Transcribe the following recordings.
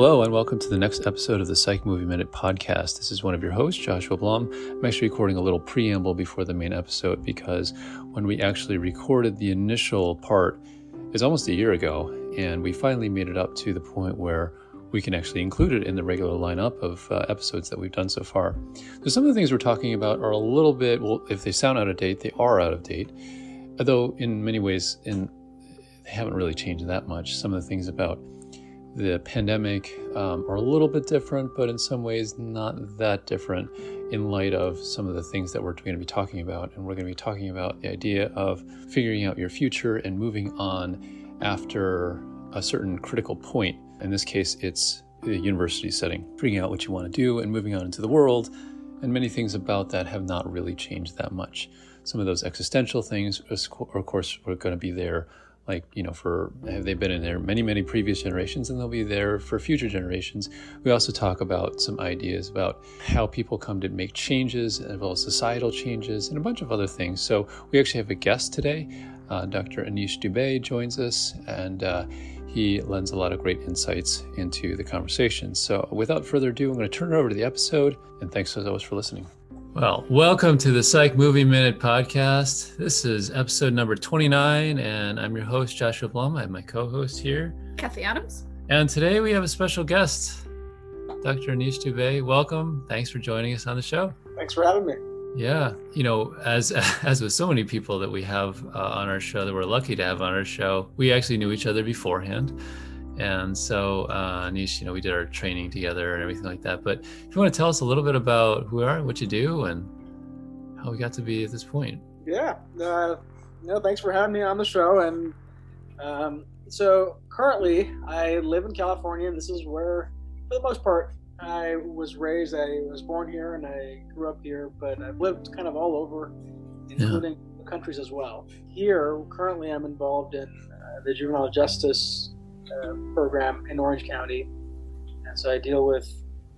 Hello, and welcome to the next episode of the Psych Movie Minute podcast. This is one of your hosts, Joshua Blum. I'm actually recording a little preamble before the main episode because when we actually recorded the initial part, it's almost a year ago, and we finally made it up to the point where we can actually include it in the regular lineup of uh, episodes that we've done so far. So, some of the things we're talking about are a little bit, well, if they sound out of date, they are out of date, although in many ways, in, they haven't really changed that much. Some of the things about the pandemic um, are a little bit different, but in some ways not that different in light of some of the things that we're going to be talking about. And we're going to be talking about the idea of figuring out your future and moving on after a certain critical point. In this case, it's the university setting, figuring out what you want to do and moving on into the world. And many things about that have not really changed that much. Some of those existential things, of course, are going to be there like you know for have they've been in there many many previous generations and they'll be there for future generations. We also talk about some ideas about how people come to make changes as well as societal changes and a bunch of other things. So we actually have a guest today. Uh, dr anish dube joins us and uh, he lends a lot of great insights into the conversation. So without further ado i'm going to turn it over to the episode and thanks as always for listening well, welcome to the Psych Movie Minute podcast. This is episode number 29, and I'm your host, Joshua Blum. I have my co host here, Kathy Adams. And today we have a special guest, Dr. Anish Dube. Welcome. Thanks for joining us on the show. Thanks for having me. Yeah, you know, as as with so many people that we have uh, on our show that we're lucky to have on our show, we actually knew each other beforehand. And so, uh, Anish, you know, we did our training together and everything like that. But if you want to tell us a little bit about who you are, what you do, and how we got to be at this point. Yeah. Uh, no, thanks for having me on the show. And um, so currently, I live in California, and this is where, for the most part, I was raised. I was born here and I grew up here, but I've lived kind of all over, including yeah. the countries as well. Here, currently, I'm involved in uh, the juvenile justice uh, program in Orange County, and so I deal with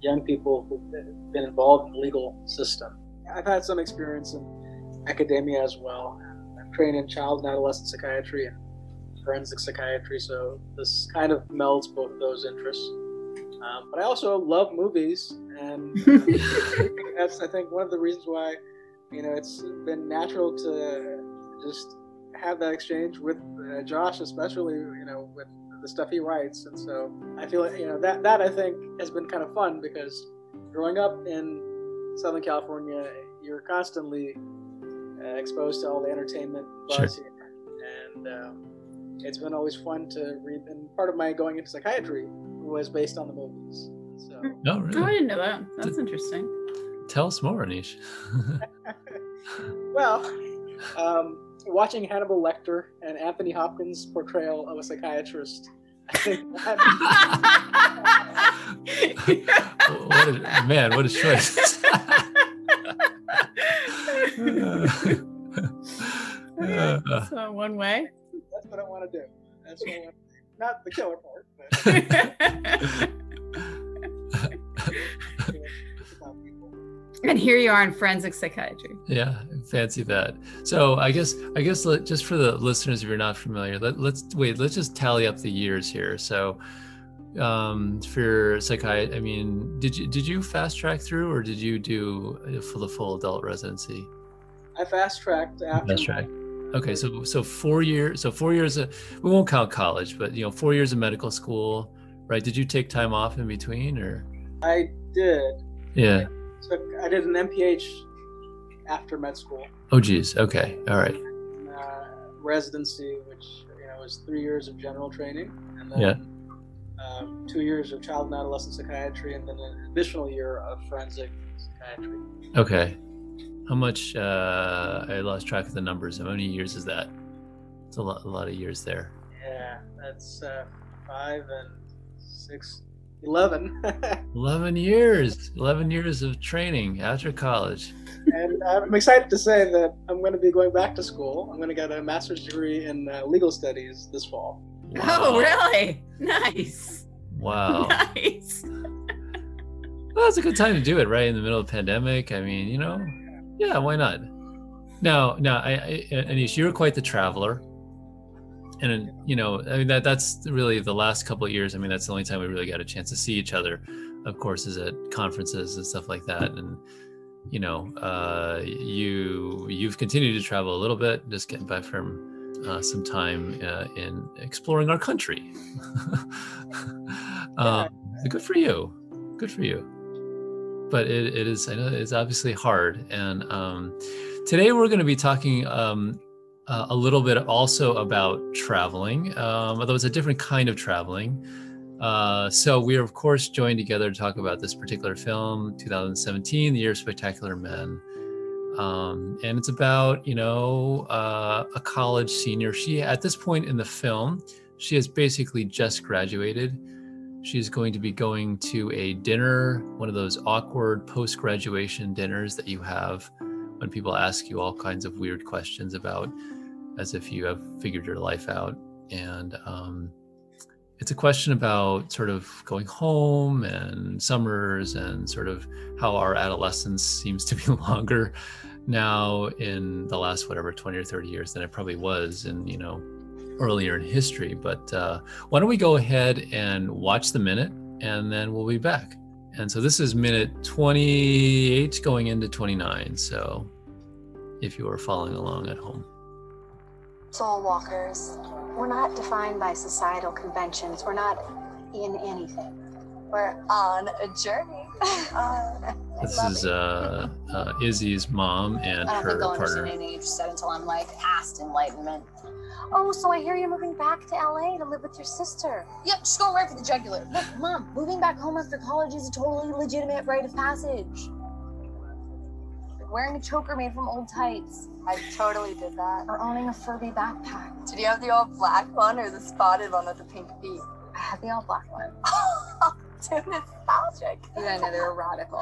young people who've been involved in the legal system. I've had some experience in academia as well. I've trained in child and adolescent psychiatry and forensic psychiatry, so this kind of melds both of those interests. Um, but I also love movies, and that's I think one of the reasons why you know it's been natural to just have that exchange with uh, Josh, especially you know with the stuff he writes. And so I feel like, you know, that, that I think has been kind of fun because growing up in Southern California, you're constantly uh, exposed to all the entertainment buzz sure. here. And um, it's been always fun to read. And part of my going into psychiatry was based on the movies. So. Hmm. Oh, really? Oh, I didn't know that. That's interesting. Tell us more, Anish. well, um, watching Hannibal Lecter and Anthony Hopkins' portrayal of a psychiatrist. what a, man, what a choice. so one way. That's what I want to do. That's what I want to do. Not the killer part, but. and here you are in forensic psychiatry. Yeah fancy that. So i guess i guess let, just for the listeners if you're not familiar let, let's wait let's just tally up the years here. So um for psychiatry i mean did you did you fast track through or did you do for the full adult residency? I fast tracked after. Fast track. Okay so so four years so four years of we won't count college but you know four years of medical school right? Did you take time off in between or? I did. Yeah took I did an MPH after med school. Oh geez. Okay. All right. And, uh, residency, which you know was three years of general training, and then yeah. um, two years of child and adolescent psychiatry, and then an additional year of forensic psychiatry. Okay. How much? Uh, I lost track of the numbers. How many years is that? It's a lot, a lot of years there. Yeah, that's uh, five and six 11. 11 years. 11 years of training after college. And I'm excited to say that I'm going to be going back to school. I'm going to get a master's degree in uh, legal studies this fall. Wow. Oh, really? Nice. Wow. Nice. Well, it's a good time to do it, right? In the middle of the pandemic. I mean, you know, yeah, why not? Now, now, I, I Anish, you're quite the traveler. And you know, I mean that that's really the last couple of years. I mean, that's the only time we really got a chance to see each other. Of course, is at conferences and stuff like that. And you know, uh, you you've continued to travel a little bit, just getting back from uh, some time uh, in exploring our country. um, good for you. Good for you. But it, it is I know it's obviously hard. And um, today we're going to be talking um, uh, a little bit also about traveling, um, although it's a different kind of traveling. Uh, so we are, of course, joined together to talk about this particular film, 2017, The Year of Spectacular Men. Um, and it's about, you know, uh, a college senior. She, at this point in the film, she has basically just graduated. She's going to be going to a dinner, one of those awkward post graduation dinners that you have when people ask you all kinds of weird questions about as if you have figured your life out. And um, it's a question about sort of going home and summers and sort of how our adolescence seems to be longer now in the last whatever 20 or 30 years than it probably was in you know earlier in history. But uh, why don't we go ahead and watch the minute and then we'll be back. And so this is minute 28 going into 29 so if you are following along at home soul walkers we're not defined by societal conventions. We're not in anything. We're on a journey. uh, this is uh, uh, Izzy's mom and I don't her think I'll partner. understand any age said until I'm like past enlightenment. Oh, so I hear you're moving back to LA to live with your sister. Yep, just going right for the jugular. Look, mom, moving back home after college is a totally legitimate rite of passage. Wearing a choker made from old tights. I totally did that. Or owning a Furby backpack. Did you have the all black one or the spotted one with the pink feet? I had the all black one. Too nostalgic. yeah You got another radical.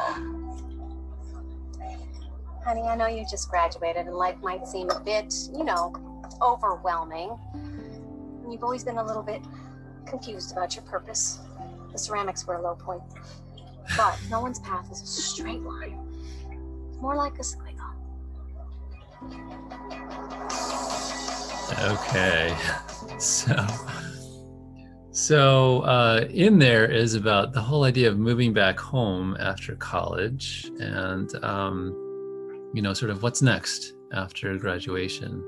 Honey, I know you just graduated and life might seem a bit, you know, overwhelming. You've always been a little bit confused about your purpose. The ceramics were a low point. But no one's path is a straight line. More like a squiggle. Okay. So so uh, in there is about the whole idea of moving back home after college and um, you know sort of what's next after graduation.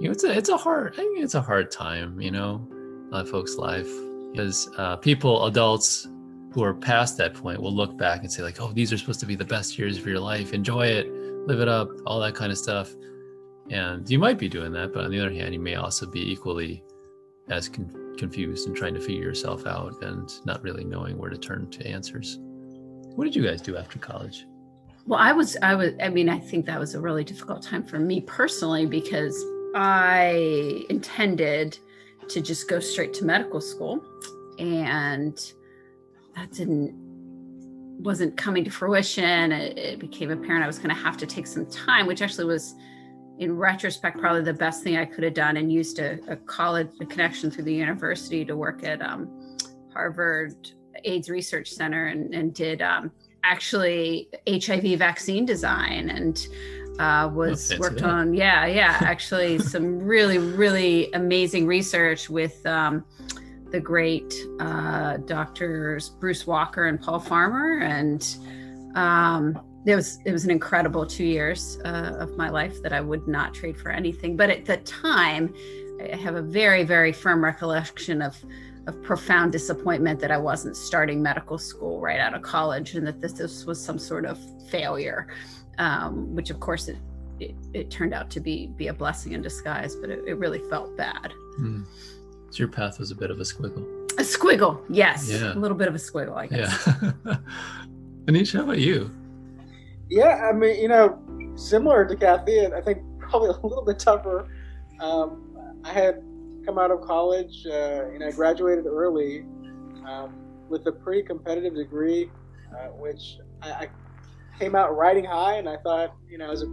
You know, it's a it's a hard I it's a hard time, you know, a lot of folks' life because uh, people, adults who are past that point will look back and say like, oh, these are supposed to be the best years of your life. Enjoy it, live it up, all that kind of stuff. And you might be doing that, but on the other hand, you may also be equally as con- confused and trying to figure yourself out and not really knowing where to turn to answers. What did you guys do after college? Well, I was, I was, I mean, I think that was a really difficult time for me personally because I intended to just go straight to medical school and that didn't, wasn't coming to fruition. It, it became apparent I was going to have to take some time, which actually was, in retrospect, probably the best thing I could have done and used a, a college a connection through the university to work at um, Harvard AIDS Research Center and, and did um, actually HIV vaccine design and uh, was fancy worked on, yeah, yeah, actually some really, really amazing research with um, the great uh, doctors Bruce Walker and Paul Farmer. And um, it was it was an incredible two years uh, of my life that I would not trade for anything. But at the time, I have a very very firm recollection of of profound disappointment that I wasn't starting medical school right out of college, and that this, this was some sort of failure. Um, which of course it, it it turned out to be be a blessing in disguise, but it, it really felt bad. Hmm. So your path was a bit of a squiggle. A squiggle, yes, Yeah. a little bit of a squiggle, I guess. Yeah. Anish, how about you? Yeah, I mean, you know, similar to Kathy, and I think probably a little bit tougher. Um, I had come out of college, uh, you know, I graduated early um, with a pretty competitive degree, uh, which I, I came out riding high, and I thought, you know, I was a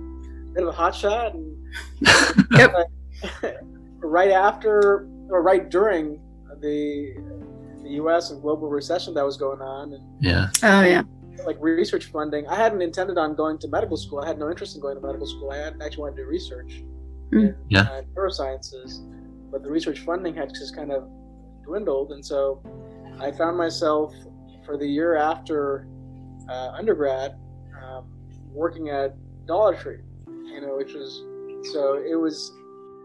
bit of a hot shot. And Yep. right after, or right during the the U.S. and global recession that was going on, and Yeah. Oh yeah. like research funding. I hadn't intended on going to medical school. I had no interest in going to medical school. I had actually wanted to do research Mm. in Yeah. uh, neurosciences. but the research funding had just kind of dwindled, and so I found myself for the year after uh, undergrad um, working at Dollar Tree, you know, which was so it was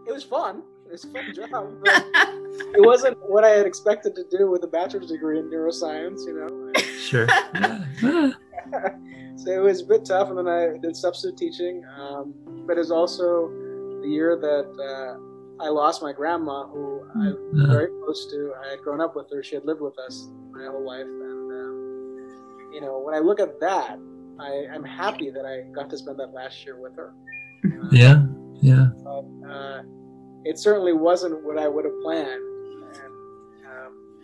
it was fun. It was a fun job. But it wasn't what I had expected to do with a bachelor's degree in neuroscience, you know. Sure. so it was a bit tough, and then I did substitute teaching. Um, but it was also the year that uh, I lost my grandma, who I'm Uh-huh. very close to. I had grown up with her; she had lived with us my whole life, and um, you know, when I look at that, I, I'm happy that I got to spend that last year with her. Uh, yeah. Yeah. but uh, it certainly wasn't what I would have planned. And um,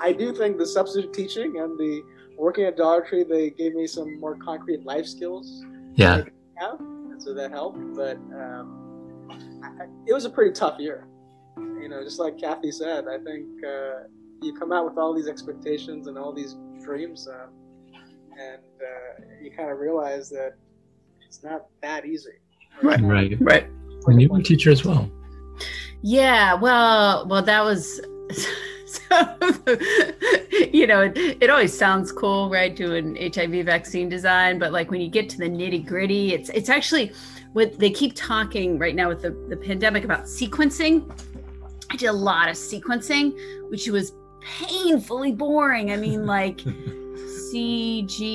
I do think the substitute teaching and the working at Dollar Tree they gave me some more concrete life skills. Yeah. Have, and so that helped. But um, I, I- it was a pretty tough year. You know, just like Kathy said, I think uh, you come out with all these expectations and all these dreams, uh, and uh, you kind of realize that it's not that easy. Right. Right. right. And you were a teacher as well. Yeah, well, well, that was, so, you know, it, it always sounds cool, right? Doing HIV vaccine design, but like when you get to the nitty gritty, it's it's actually what they keep talking right now with the, the pandemic about sequencing. I did a lot of sequencing, which was painfully boring. I mean, like CGT.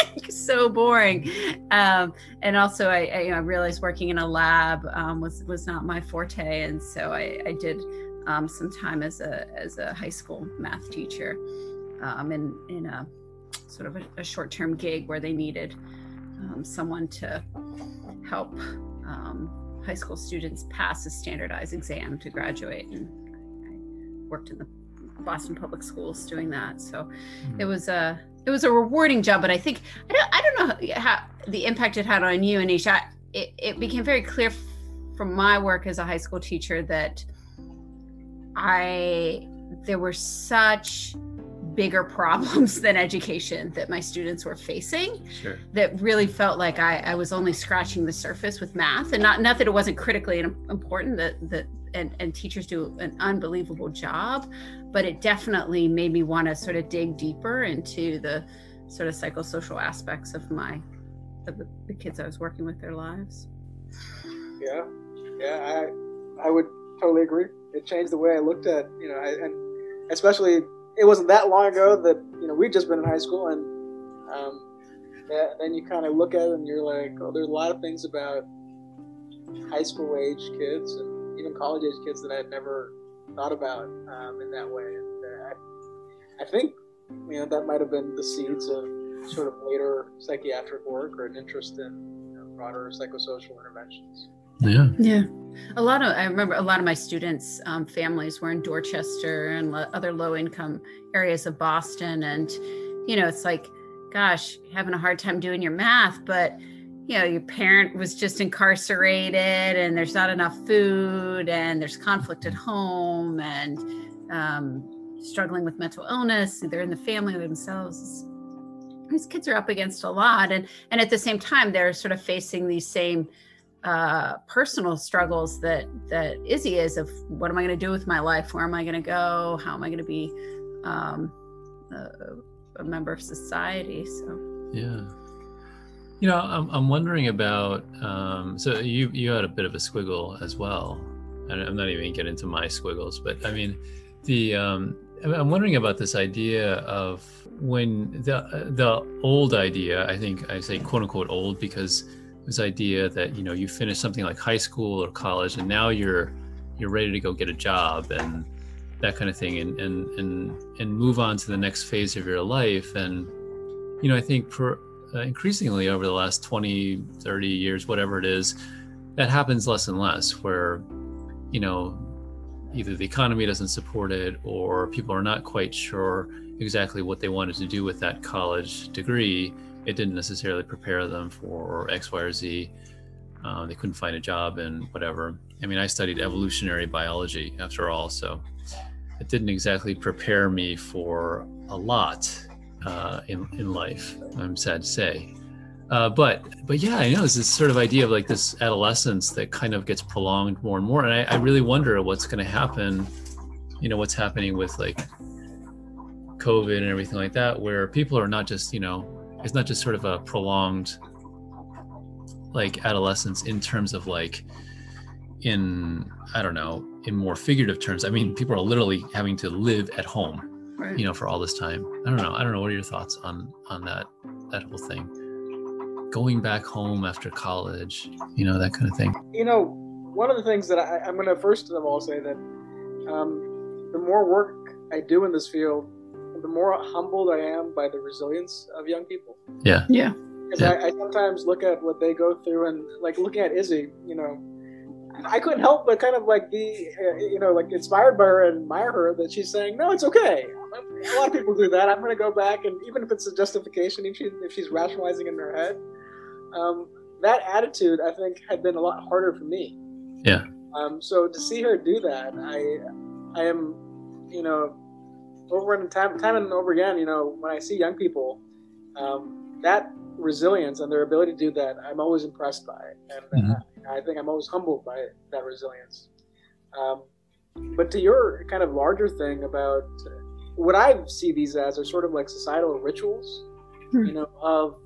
so boring. Um, and also I, I, you know, I realized working in a lab um, was was not my forte, and so I, I did um, some time as a as a high school math teacher um, in in a sort of a, a short term gig where they needed um, someone to help um, high school students pass a standardized exam to graduate, and I worked in the Boston Public Schools doing that. So it was a it was a rewarding job, but I think I don't I don't know how the impact it had on you, Anisha. It, it became very clear f- from my work as a high school teacher that I there were such bigger problems than education that my students were facing Sure. that really felt like I, I was only scratching the surface with math and not not that it wasn't critically important that that and, and teachers do an unbelievable job but it definitely made me want to sort of dig deeper into the sort of psychosocial aspects of my of the, the kids I was working with their lives. Yeah, yeah, I I would totally agree. It changed the way I looked at you know, I, and especially it wasn't that long ago that you know we'd just been in high school, and um, that, then you kind of look at it and you're like, oh, there's a lot of things about high school age kids and even college age kids that I had never thought about um, in that way. And uh, I, I think you know that might have been the seeds of sort of later psychiatric work or an interest in you know, broader psychosocial interventions. Yeah. Yeah, a lot of I remember a lot of my students' um, families were in Dorchester and lo- other low-income areas of Boston, and you know, it's like, gosh, having a hard time doing your math, but you know, your parent was just incarcerated, and there's not enough food, and there's conflict at home, and um, struggling with mental illness. They're in the family themselves. These kids are up against a lot, and and at the same time, they're sort of facing these same uh, personal struggles that that Izzy is of what am I going to do with my life? Where am I going to go? How am I going to be um, a, a member of society? So Yeah. You know, I'm, I'm wondering about. Um, so you you had a bit of a squiggle as well, and I'm not even gonna get into my squiggles, but I mean, the um, I'm wondering about this idea of when the the old idea. I think I say quote unquote old because this idea that you know you finish something like high school or college, and now you're you're ready to go get a job and that kind of thing, and and and and move on to the next phase of your life, and you know, I think for uh, increasingly over the last 20, 30 years, whatever it is, that happens less and less where, you know, either the economy doesn't support it or people are not quite sure exactly what they wanted to do with that college degree. It didn't necessarily prepare them for X, Y, or Z. Uh, they couldn't find a job and whatever. I mean, I studied evolutionary biology after all, so it didn't exactly prepare me for a lot uh, in in life. I'm sad to say. Uh, but but yeah, I know there's this sort of idea of like this adolescence that kind of gets prolonged more and more, and I, I really wonder what's going to happen. You know, what's happening with like COVID and everything like that, where people are not just you know, it's not just sort of a prolonged like adolescence in terms of like in I don't know in more figurative terms. I mean, people are literally having to live at home, Right. you know, for all this time. I don't know. I don't know. What are your thoughts on on that that whole thing? Going back home after college, you know, that kind of thing. You know, one of the things that I, I'm going to first of all say that um, the more work I do in this field, the more humbled I am by the resilience of young people. Yeah. Yeah. Because Yeah. I, I sometimes look at what they go through and like looking at Izzy, you know, I couldn't help but kind of like be, uh, you know, like inspired by her and admire her that she's saying, no, it's okay. A lot of people do that. I'm going to go back and even if it's a justification, if, she, if she's rationalizing in her head, um, that attitude I think had been a lot harder for me. Yeah. Um, so to see her do that, I, I am, you know, over and time, time and over again, you know, when I see young people, um, that resilience and their ability to do that, I'm always impressed by it, and uh, I think I'm always humbled by it, that resilience. Um, but to your kind of larger thing about what I see these as are sort of like societal rituals, Hmm. you know, of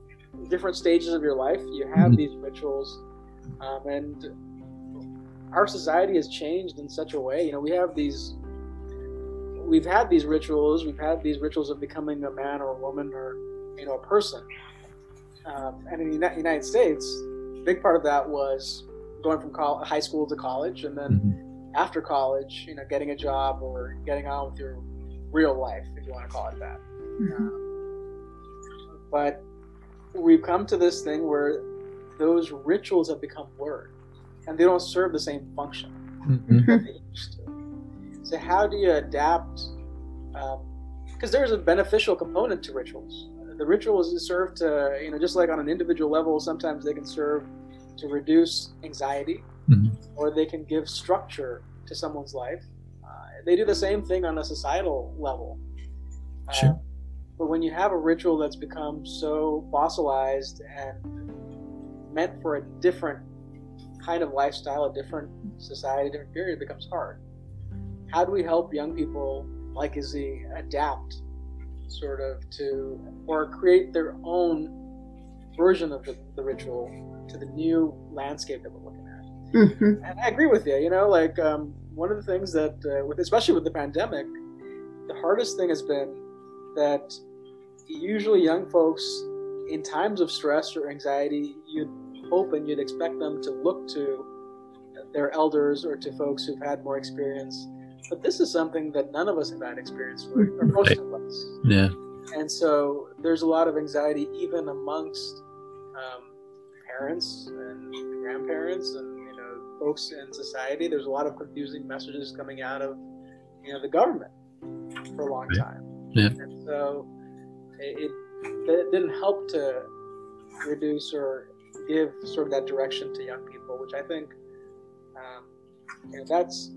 different stages of your life. You have Mhm. these rituals, um, and our society has changed in such a way. You know, we have these. We've had these rituals. We've had these rituals of becoming a man or a woman or, you know, a person. Um, and in the United States, a big part of that was going from col- high school to college, and then Mhm. after college, you know, getting a job or getting on with your real life, if you want to call it that. Um, but we've come to this thing where those rituals have become blurred, and they don't serve the same function Mhm. that they used to. So how do you adapt? Because there's a beneficial component to rituals. The rituals serve to, you know, just like on an individual level, sometimes they can serve to reduce anxiety, Mhm. or they can give structure to someone's life. Uh, they do the same thing on a societal level. Uh, Sure. but when you have a ritual that's become so fossilized and meant for a different kind of lifestyle, a different society, a different period, it becomes hard. How do we help young people like Izzy adapt sort of to, or create their own version of the, the ritual to the new landscape that we're looking at? Mhm. And I agree with you. You know, like um, one of the things that, uh, with especially with the pandemic, the hardest thing has been that usually young folks, in times of stress or anxiety, you'd hope and you'd expect them to look to their elders or to folks who've had more experience. But this is something that none of us have had experience with, or most Right. of us. Yeah. And so there's a lot of anxiety even amongst um, parents and grandparents and you know folks in society. There's a lot of confusing messages coming out of you know the government for a long Right. time. Yeah. And so it, it, it didn't help to reduce or give sort of that direction to young people, which I think um, you know, that's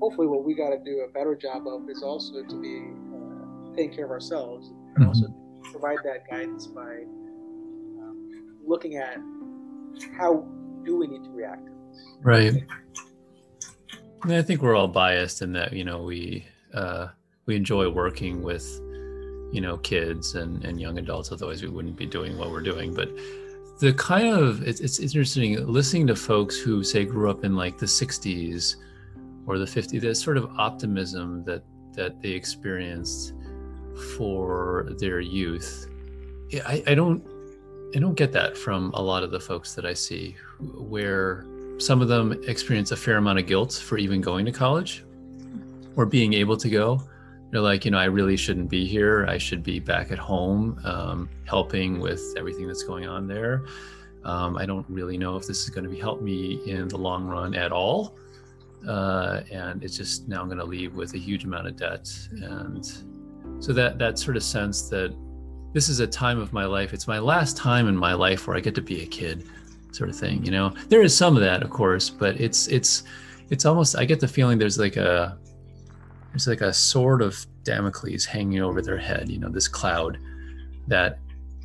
hopefully what we got to do a better job of is also to be uh, taking care of ourselves and also provide that guidance by um, looking at how do we need to react to this. Right. And I think we're all biased in that, you know, we uh, we enjoy working with, you know, kids and, and young adults. Otherwise, we wouldn't be doing what we're doing. But the kind of it's, it's interesting listening to folks who say grew up in like the '60s or the 50 That sort of optimism that that they experienced for their youth. Yeah, I, I don't I don't get that from a lot of the folks that I see, where some of them experience a fair amount of guilt for even going to college or being able to go. They're like, you know, I really shouldn't be here. I should be back at home, um, helping with everything that's going on there. Um, I don't really know if this is going to help me in the long run at all. Uh, and it's just now I'm going to leave with a huge amount of debt. And so that that sort of sense that this is a time of my life. It's my last time in my life where I get to be a kid, sort of thing. You know, there is some of that, of course, but it's it's it's almost. I get the feeling there's like a there's like a sword of Damocles hanging over their head. You know, this cloud that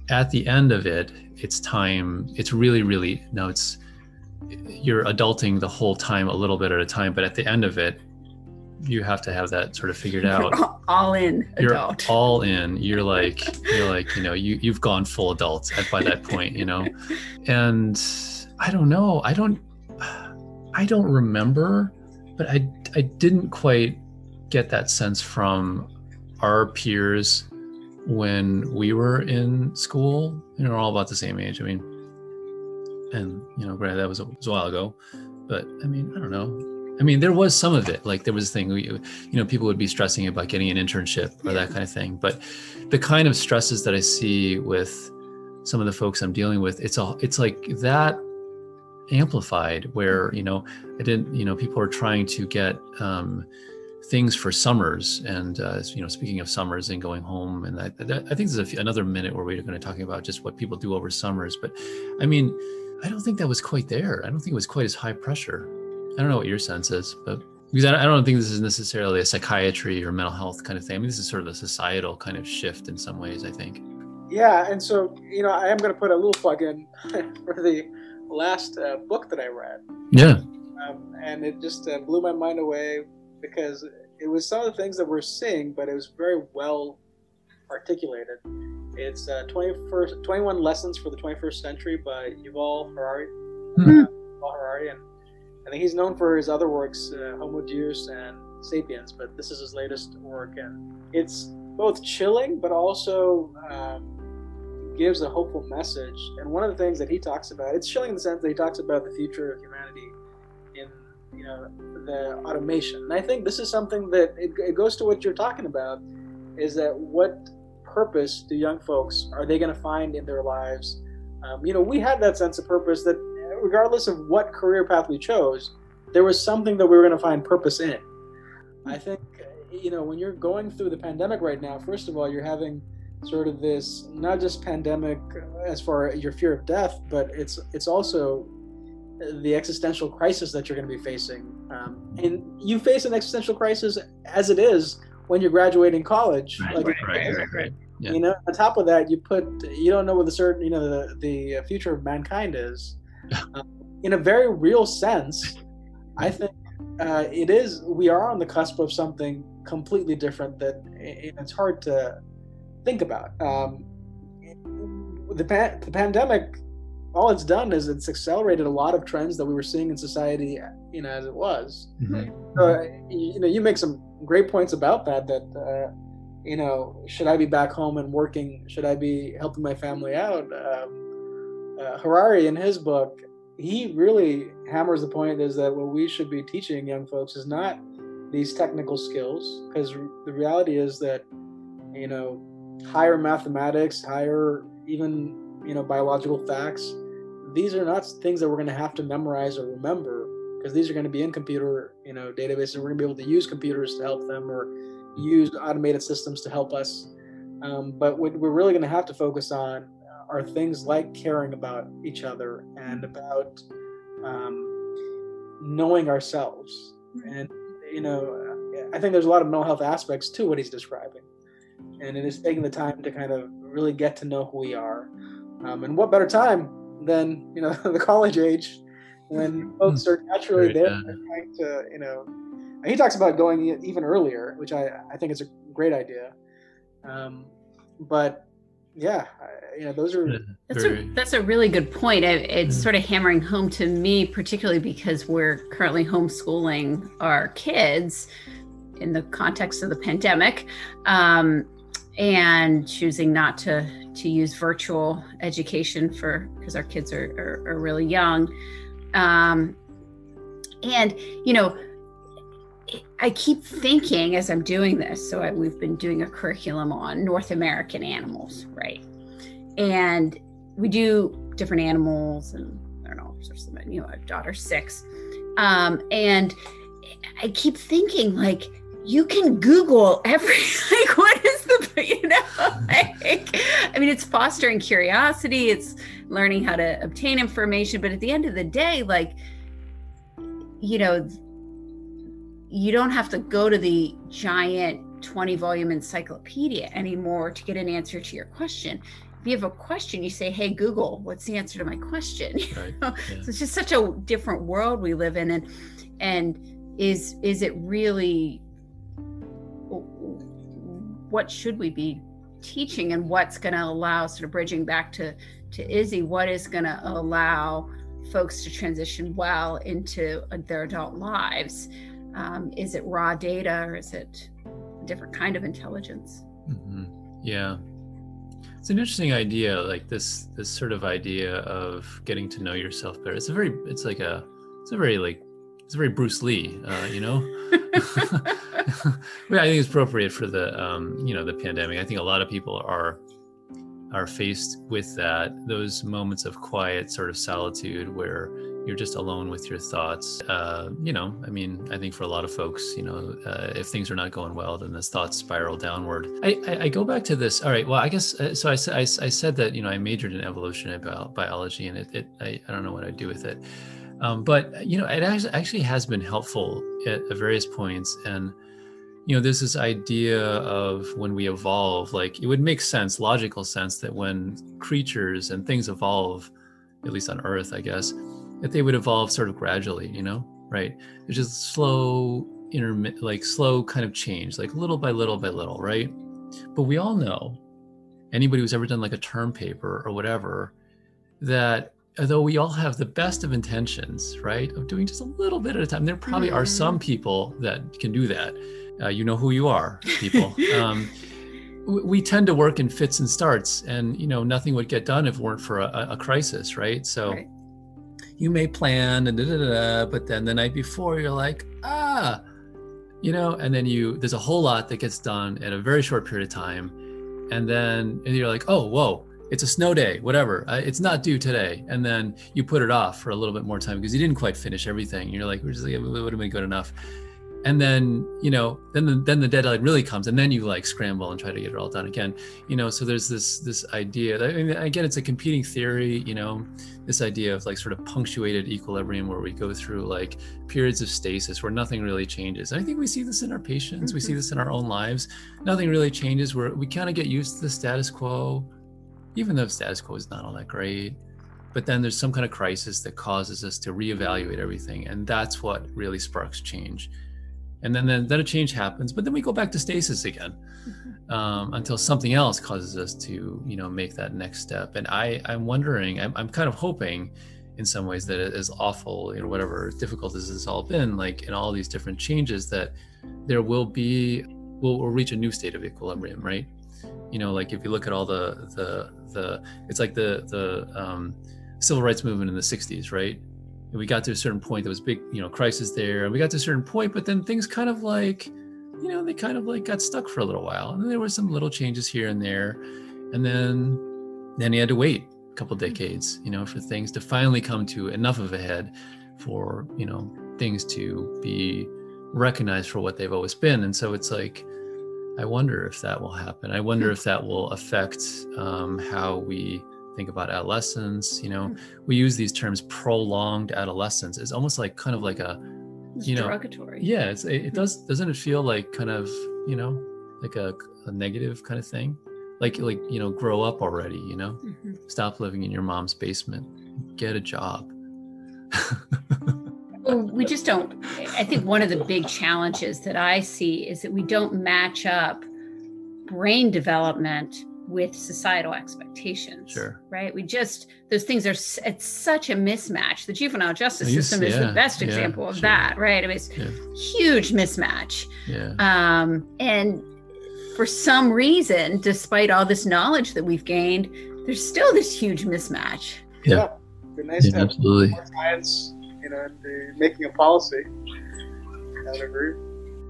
at the end of it, it's time. It's really, really no. It's you're adulting the whole time, a little bit at a time. But at the end of it, you have to have that sort of figured out. You're all in You're adult. all in. You're like you're like you know you you've gone full adult at by that point. You know, and I don't know. I don't. I don't remember, but I I didn't quite get that sense from our peers when we were in school. You know, we're all about the same age. I mean, and you know, granted that was a, was a while ago, but I mean, I don't know. I mean, there was some of it. Like there was a thing, you know, people would be stressing about getting an internship or that kind of thing. But the kind of stresses that I see with some of the folks I'm dealing with, it's all, it's like that amplified where, you know, I didn't, you know, people are trying to get, um, things for summers and uh, you know speaking of summers and going home and that, that i think there's a few, another minute where we're going to talk about just what people do over summers but i mean i don't think that was quite there. I don't think it was quite as high pressure. I don't know what your sense is but because I, don't think this is necessarily a psychiatry or mental health kind of thing. I mean this is sort of a societal kind of shift in some ways i think. Yeah, and so you know, I am going to put a little plug in for the last uh, book that I read, yeah. Um, and it just uh, blew my mind away because it was some of the things that we're seeing, but it was very well articulated. It's uh, 21st, 21 Lessons for the 21st Century by Yuval Harari. Hmm. Uh, Yuval Harari, and I think he's known for his other works, uh, Homo Deus and Sapiens, but this is his latest work, and it's both chilling, but also um, gives a hopeful message. And one of the things that he talks about, it's chilling in the sense that he talks about the future of humanity in you know the automation. And I think this is something that it, it goes to what you're talking about, is that what purpose do young folks are they going to find in their lives? Um, you know, we had that sense of purpose that regardless of what career path we chose, there was something that we were going to find purpose in. I think you know when you're going through the pandemic right now, first of all, you're having sort of this not just pandemic as far as your fear of death, but it's it's also the existential crisis that you're going to be facing. Um, and you face an existential crisis as it is when you're graduating college. right like right right, right. Yeah. you know, on top of that, you put you don't know what the certain you know the the future of mankind is. um, in a very real sense, I think uh, it is. We are on the cusp of something completely different that it's hard to think about. Um, the, pa- the pandemic, all it's done is it's accelerated a lot of trends that we were seeing in society, you know, as it was. Mhm. So, you you know, you make some great points about that. That uh, you know, should I be back home and working? Should I be helping my family out? Um, uh, Harari, in his book, he really hammers the point is that what we should be teaching young folks is not these technical skills, because the reality is that you know, higher mathematics, higher even you know biological facts. These are not things that we're going to have to memorize or remember because these are going to be in computer you know databases. And we're going to be able to use computers to help them or use automated systems to help us. Um, but what we're really going to have to focus on are things like caring about each other and about um, knowing ourselves. And you know, I think there's a lot of mental health aspects to what he's describing, and it is taking the time to kind of really get to know who we are. Um, and what better time than you know the college age when folks are naturally Great, there trying to you know and he talks about going even earlier which i i think is a great idea um but yeah I, you know those are That's a, that's a really good point. I, it's Mm. sort of hammering home to me, particularly because we're currently homeschooling our kids in the context of the pandemic, um, and choosing not to to use virtual education for because our kids are, are, are really young. Um, and you know, I keep thinking as I'm doing this. So I, we've been doing a curriculum on North American animals, right? And we do different animals, and I don't know, you know, a daughter's six, um, and I keep thinking like you can Google every like what is the you know like I mean it's fostering curiosity, it's learning how to obtain information, but at the end of the day, like you know you don't have to go to the giant 20 volume encyclopedia anymore to get an answer to your question if you have a question, you say, "Hey Google, what's the answer to my question?" Right. so it's just such a different world we live in, and and is is it really what should we be teaching and what's going to allow sort of bridging back to to Izzy what is going to allow folks to transition well into their adult lives um, is it raw data or is it a different kind of intelligence mm-hmm. yeah it's an interesting idea like this this sort of idea of getting to know yourself better it's a very it's like a it's a very like it's a very bruce lee uh, you know I think it's appropriate for the um, you know the pandemic. I think a lot of people are are faced with that those moments of quiet sort of solitude where you're just alone with your thoughts. Uh, you know i mean i think for a lot of folks you know uh, if things are not going well then those thoughts spiral downward. I, I, I, go back to this all right well i guess uh, so I, I, I said that you know i majored in evolutionary biology and it, it I, I don't know what I'd do with it. Um, but you know it actually has been helpful at, at various points. And you know there's this idea of when we evolve like it would make sense logical sense that when creatures and things evolve at least on earth i guess that they would evolve sort of gradually you know right it's just slow intermittent like slow kind of change like little by little by little right but we all know anybody who's ever done like a term paper or whatever that although we all have the best of intentions right of doing just a little bit at a time there probably mm-hmm. are some people that can do that uh, you know who you are, people. um, we tend to work in fits and starts, and you know nothing would get done if it weren't for a, a crisis, right? So right. You may plan and da, da, da, but then the night before you're like, ah, you know, and then you there's a whole lot that gets done in a very short period of time, and then and you're like, oh, whoa, it's a snow day, whatever. Uh, it's not due today, and then you put it off for a little bit more time because you didn't quite finish everything. You're like, we're just like, it would have been good enough and then you know then the, then the deadline really comes and then you like scramble and try to get it all done again. You know so there's this this idea that, I mean, again it's a competing theory you know this idea of like sort of punctuated equilibrium where we go through like periods of stasis where nothing really changes. And i think we see this in our patients. Mm-hmm. we see mm-hmm. this in our own lives. Nothing really changes. Where we kind of get used to the status quo even though the status quo is not all that great. But then there's some kind of crisis that causes us to reevaluate everything and that's what really sparks change and then, then then a change happens but then we go back to stasis again mm-hmm. um, until something else causes us to you know make that next step and i i'm wondering i'm, I'm kind of hoping in some ways that as awful you know whatever difficult as it's all been like in all these different changes that there will be we'll, we'll reach a new state of equilibrium right you know like if you look at all the the the it's like the the um, civil rights movement in the 60s right and we got to a certain point there was big you know crisis there. And we got to a certain point but then things kind of like you know they kind of like got stuck for a little while. And then there were some little changes here and there. And then then he had to wait a couple decades you know for things to finally come to enough of a head for you know things to be recognized for what they've always been. And so it's like i wonder if that will happen. I wonder hmm. if that will affect um, how we think about adolescence you know mm-hmm. we use these terms prolonged adolescence. It's almost like kind of like a it's you know derogatory. yeah it's, it, it does doesn't it feel like kind of you know like a, a negative kind of thing? Like like you know grow up already you know? Mm-hmm. stop living in your mom's basement. Get a job. Well, we just don't i think one of the big challenges that i see is that we don't match up brain development with societal expectations. Sure. Right. We just those things are it's such a mismatch. The juvenile justice system is yeah, the best example of sure. that. Right. I mean, it's yeah. huge mismatch. Yeah. Um, and for some reason, despite all this knowledge that we've gained, there's still this huge mismatch. Yeah. yeah. Nice yeah absolutely. More science, you know, making a policy. I would agree.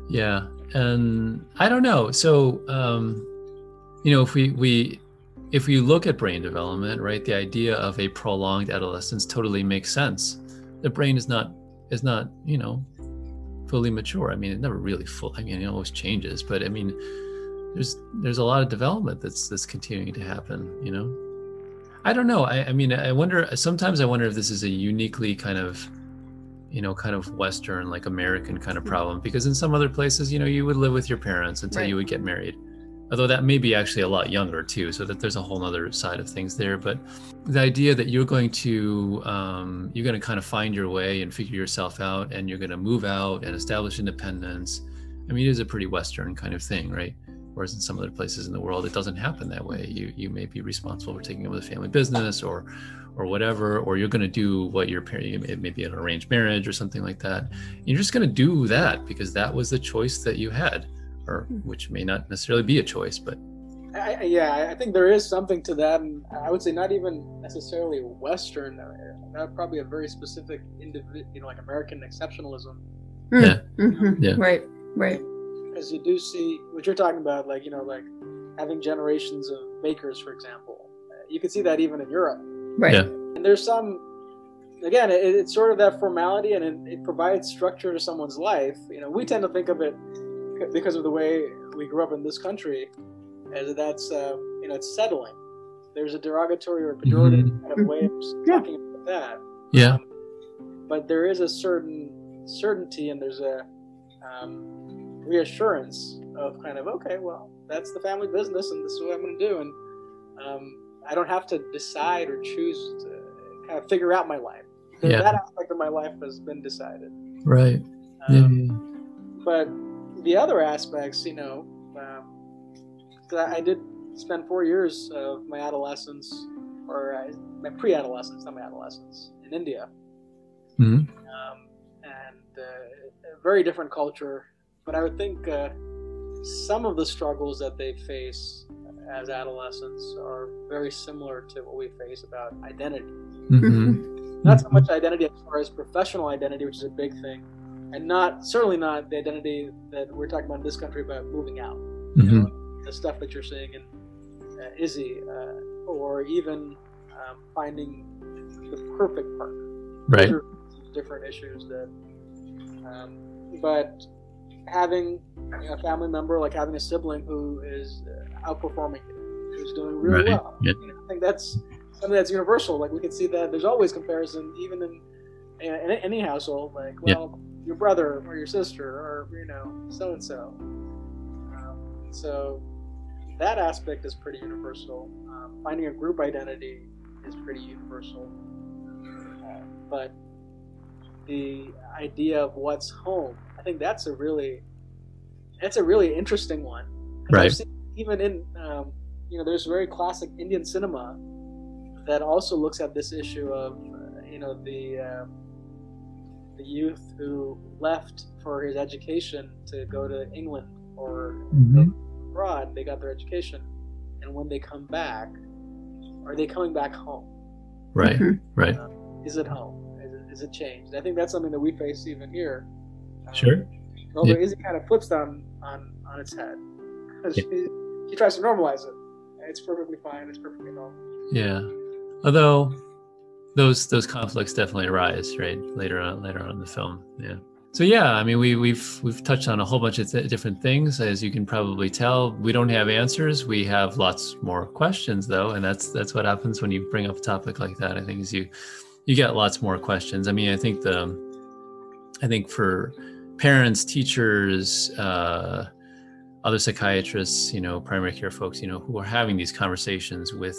Yeah. And I don't know. So um you know, if we we if we look at brain development, right, the idea of a prolonged adolescence totally makes sense. The brain is not is not, you know, fully mature. I mean, it never really full. I mean, it always changes, but I mean, there's there's a lot of development that's that's continuing to happen. You know, I don't know. I, I mean, I wonder. Sometimes I wonder if this is a uniquely kind of you know, kind of Western, like American kind of hmm. problem. Because in some other places, you know, you would live with your parents until right. you would get married although that may be actually a lot younger too so that there's a whole other side of things there but the idea that you're going to um, you're going to kind of find your way and figure yourself out and you're going to move out and establish independence i mean it is a pretty western kind of thing right? Whereas in some other places in the world it doesn't happen that way. You you may be responsible for taking over the family business or or whatever or you're going to do what your parent it may be an arranged marriage or something like that. You're just going to do that because that was the choice that you had or hmm. which may not necessarily be a choice, but I, yeah, I think there is something to that, and I would say not even necessarily Western. Uh, probably a very specific, individual, you know, like American exceptionalism. Mm. Yeah. Mm-hmm. yeah, right, right. Because you do see what you're talking about, like you know, like having generations of bakers, for example. Uh, you can see that even in Europe. Right. Yeah. And there's some, again, it, it's sort of that formality, and it, it provides structure to someone's life. You know, we tend to think of it because of the way we grew up in this country, as that's uh, you know it's settling. There's a derogatory or pejorative mm-hmm. kind of way of talking about that. Yeah. Um, but there is a certain certainty and there's a um, reassurance of kind of okay, well, that's the family business and this is what I'm going to do, and um, I don't have to decide or choose to kind of figure out my life. Yeah. That aspect of my life has been decided. Right. Um, yeah. But the other aspects, you know, um, I did spend four years of my adolescence, or uh, my pre-adolescence, not my adolescence, in India, mm-hmm. um, and uh, a very different culture. But I would think uh, some of the struggles that they face as adolescents are very similar to what we face about identity. Mm-hmm. Not so much identity as far as professional identity, which is a big thing, and not certainly not the identity that we're talking about in this country about moving out. Mm-hmm. Know, the stuff that you're seeing in uh, Izzy, uh, or even um, finding the perfect partner. Right. different issues that, um, but having a family member, like having a sibling who is uh, outperforming you, who's doing really right. well. You know, I think that's something that's universal. Like we can see that there's always comparison, even in, in any household. Like, well, your brother or your sister or you know so and so. So that aspect is pretty universal. Um, finding a group identity is pretty universal. Uh, but the idea of what's home, I think that's a really that's a really interesting one. Right. even in um, you know, there's very classic Indian cinema that also looks at this issue of uh, you know the um, the youth who left for his education to go to England or mm-hmm. abroad, they got their education, and when they come back, are they coming back home? Right, mm-hmm. right. Uh, is it home? Is it, is it changed? I think that's something that we face even here. Um, sure. Although yeah. Izzy kind of flips on on on its head. Yeah. She, she tries to normalize it. It's perfectly fine. It's perfectly normal. Yeah. Although those those conflicts definitely arise right later on later on in the film yeah. So yeah i mean we we've we've touched on a whole bunch of th- different things as you can probably tell. We don't have answers. We have lots more questions though and that's that's what happens when you bring up a topic like that i think is you you get lots more questions. I mean i think the i think for parents teachers uh other psychiatrists you know primary care folks you know who are having these conversations with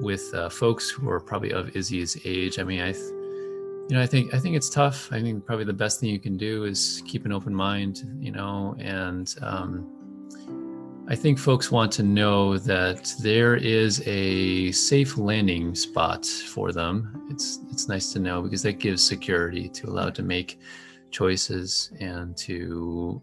with uh, folks who are probably of Izzy's age. I mean, I, th- you know, I think I think it's tough. I think probably the best thing you can do is keep an open mind, you know, and um, I think folks want to know that there is a safe landing spot for them. It's it's nice to know because that gives security to allow to make choices and to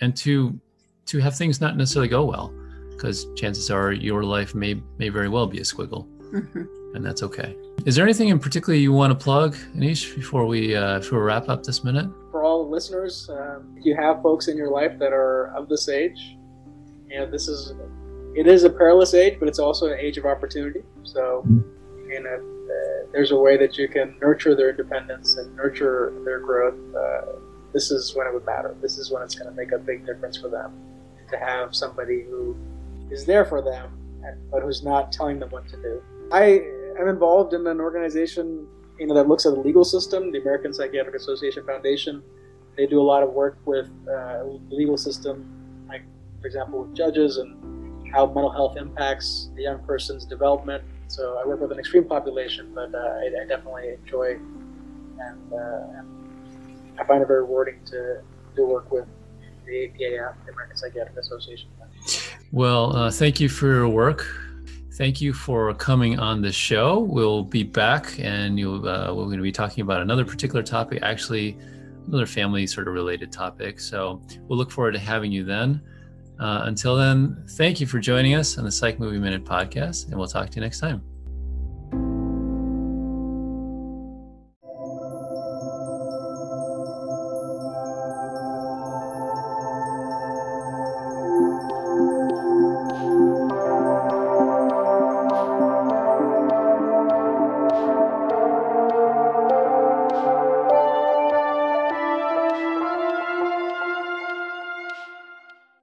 and to to have things not necessarily go well because chances are your life may may very well be a squiggle, mm-hmm. and that's okay. Is there anything in particular you want to plug, Anish, before we uh, before we wrap up this minute? For all the listeners, um, if you have folks in your life that are of this age, you know this is it is a perilous age, but it's also an age of opportunity. So, you know, uh, there's a way that you can nurture their independence and nurture their growth. Uh, this is when it would matter. This is when it's going to make a big difference for them to have somebody who is there for them, but who's not telling them what to do. I am involved in an organization, you know, that looks at the legal system, the American Psychiatric Association Foundation. They do a lot of work with uh, the legal system, like for example, with judges and how mental health impacts a young person's development. So I work with an extreme population, but uh, I, I, definitely enjoy and, uh, I find it very rewarding to, to work with the APAF, the American Psychiatric Association. Well, uh, thank you for your work. Thank you for coming on the show. We'll be back, and you'll, uh, we're going to be talking about another particular topic, actually, another family sort of related topic. So we'll look forward to having you then. Uh, until then, thank you for joining us on the Psych Movie Minute podcast, and we'll talk to you next time.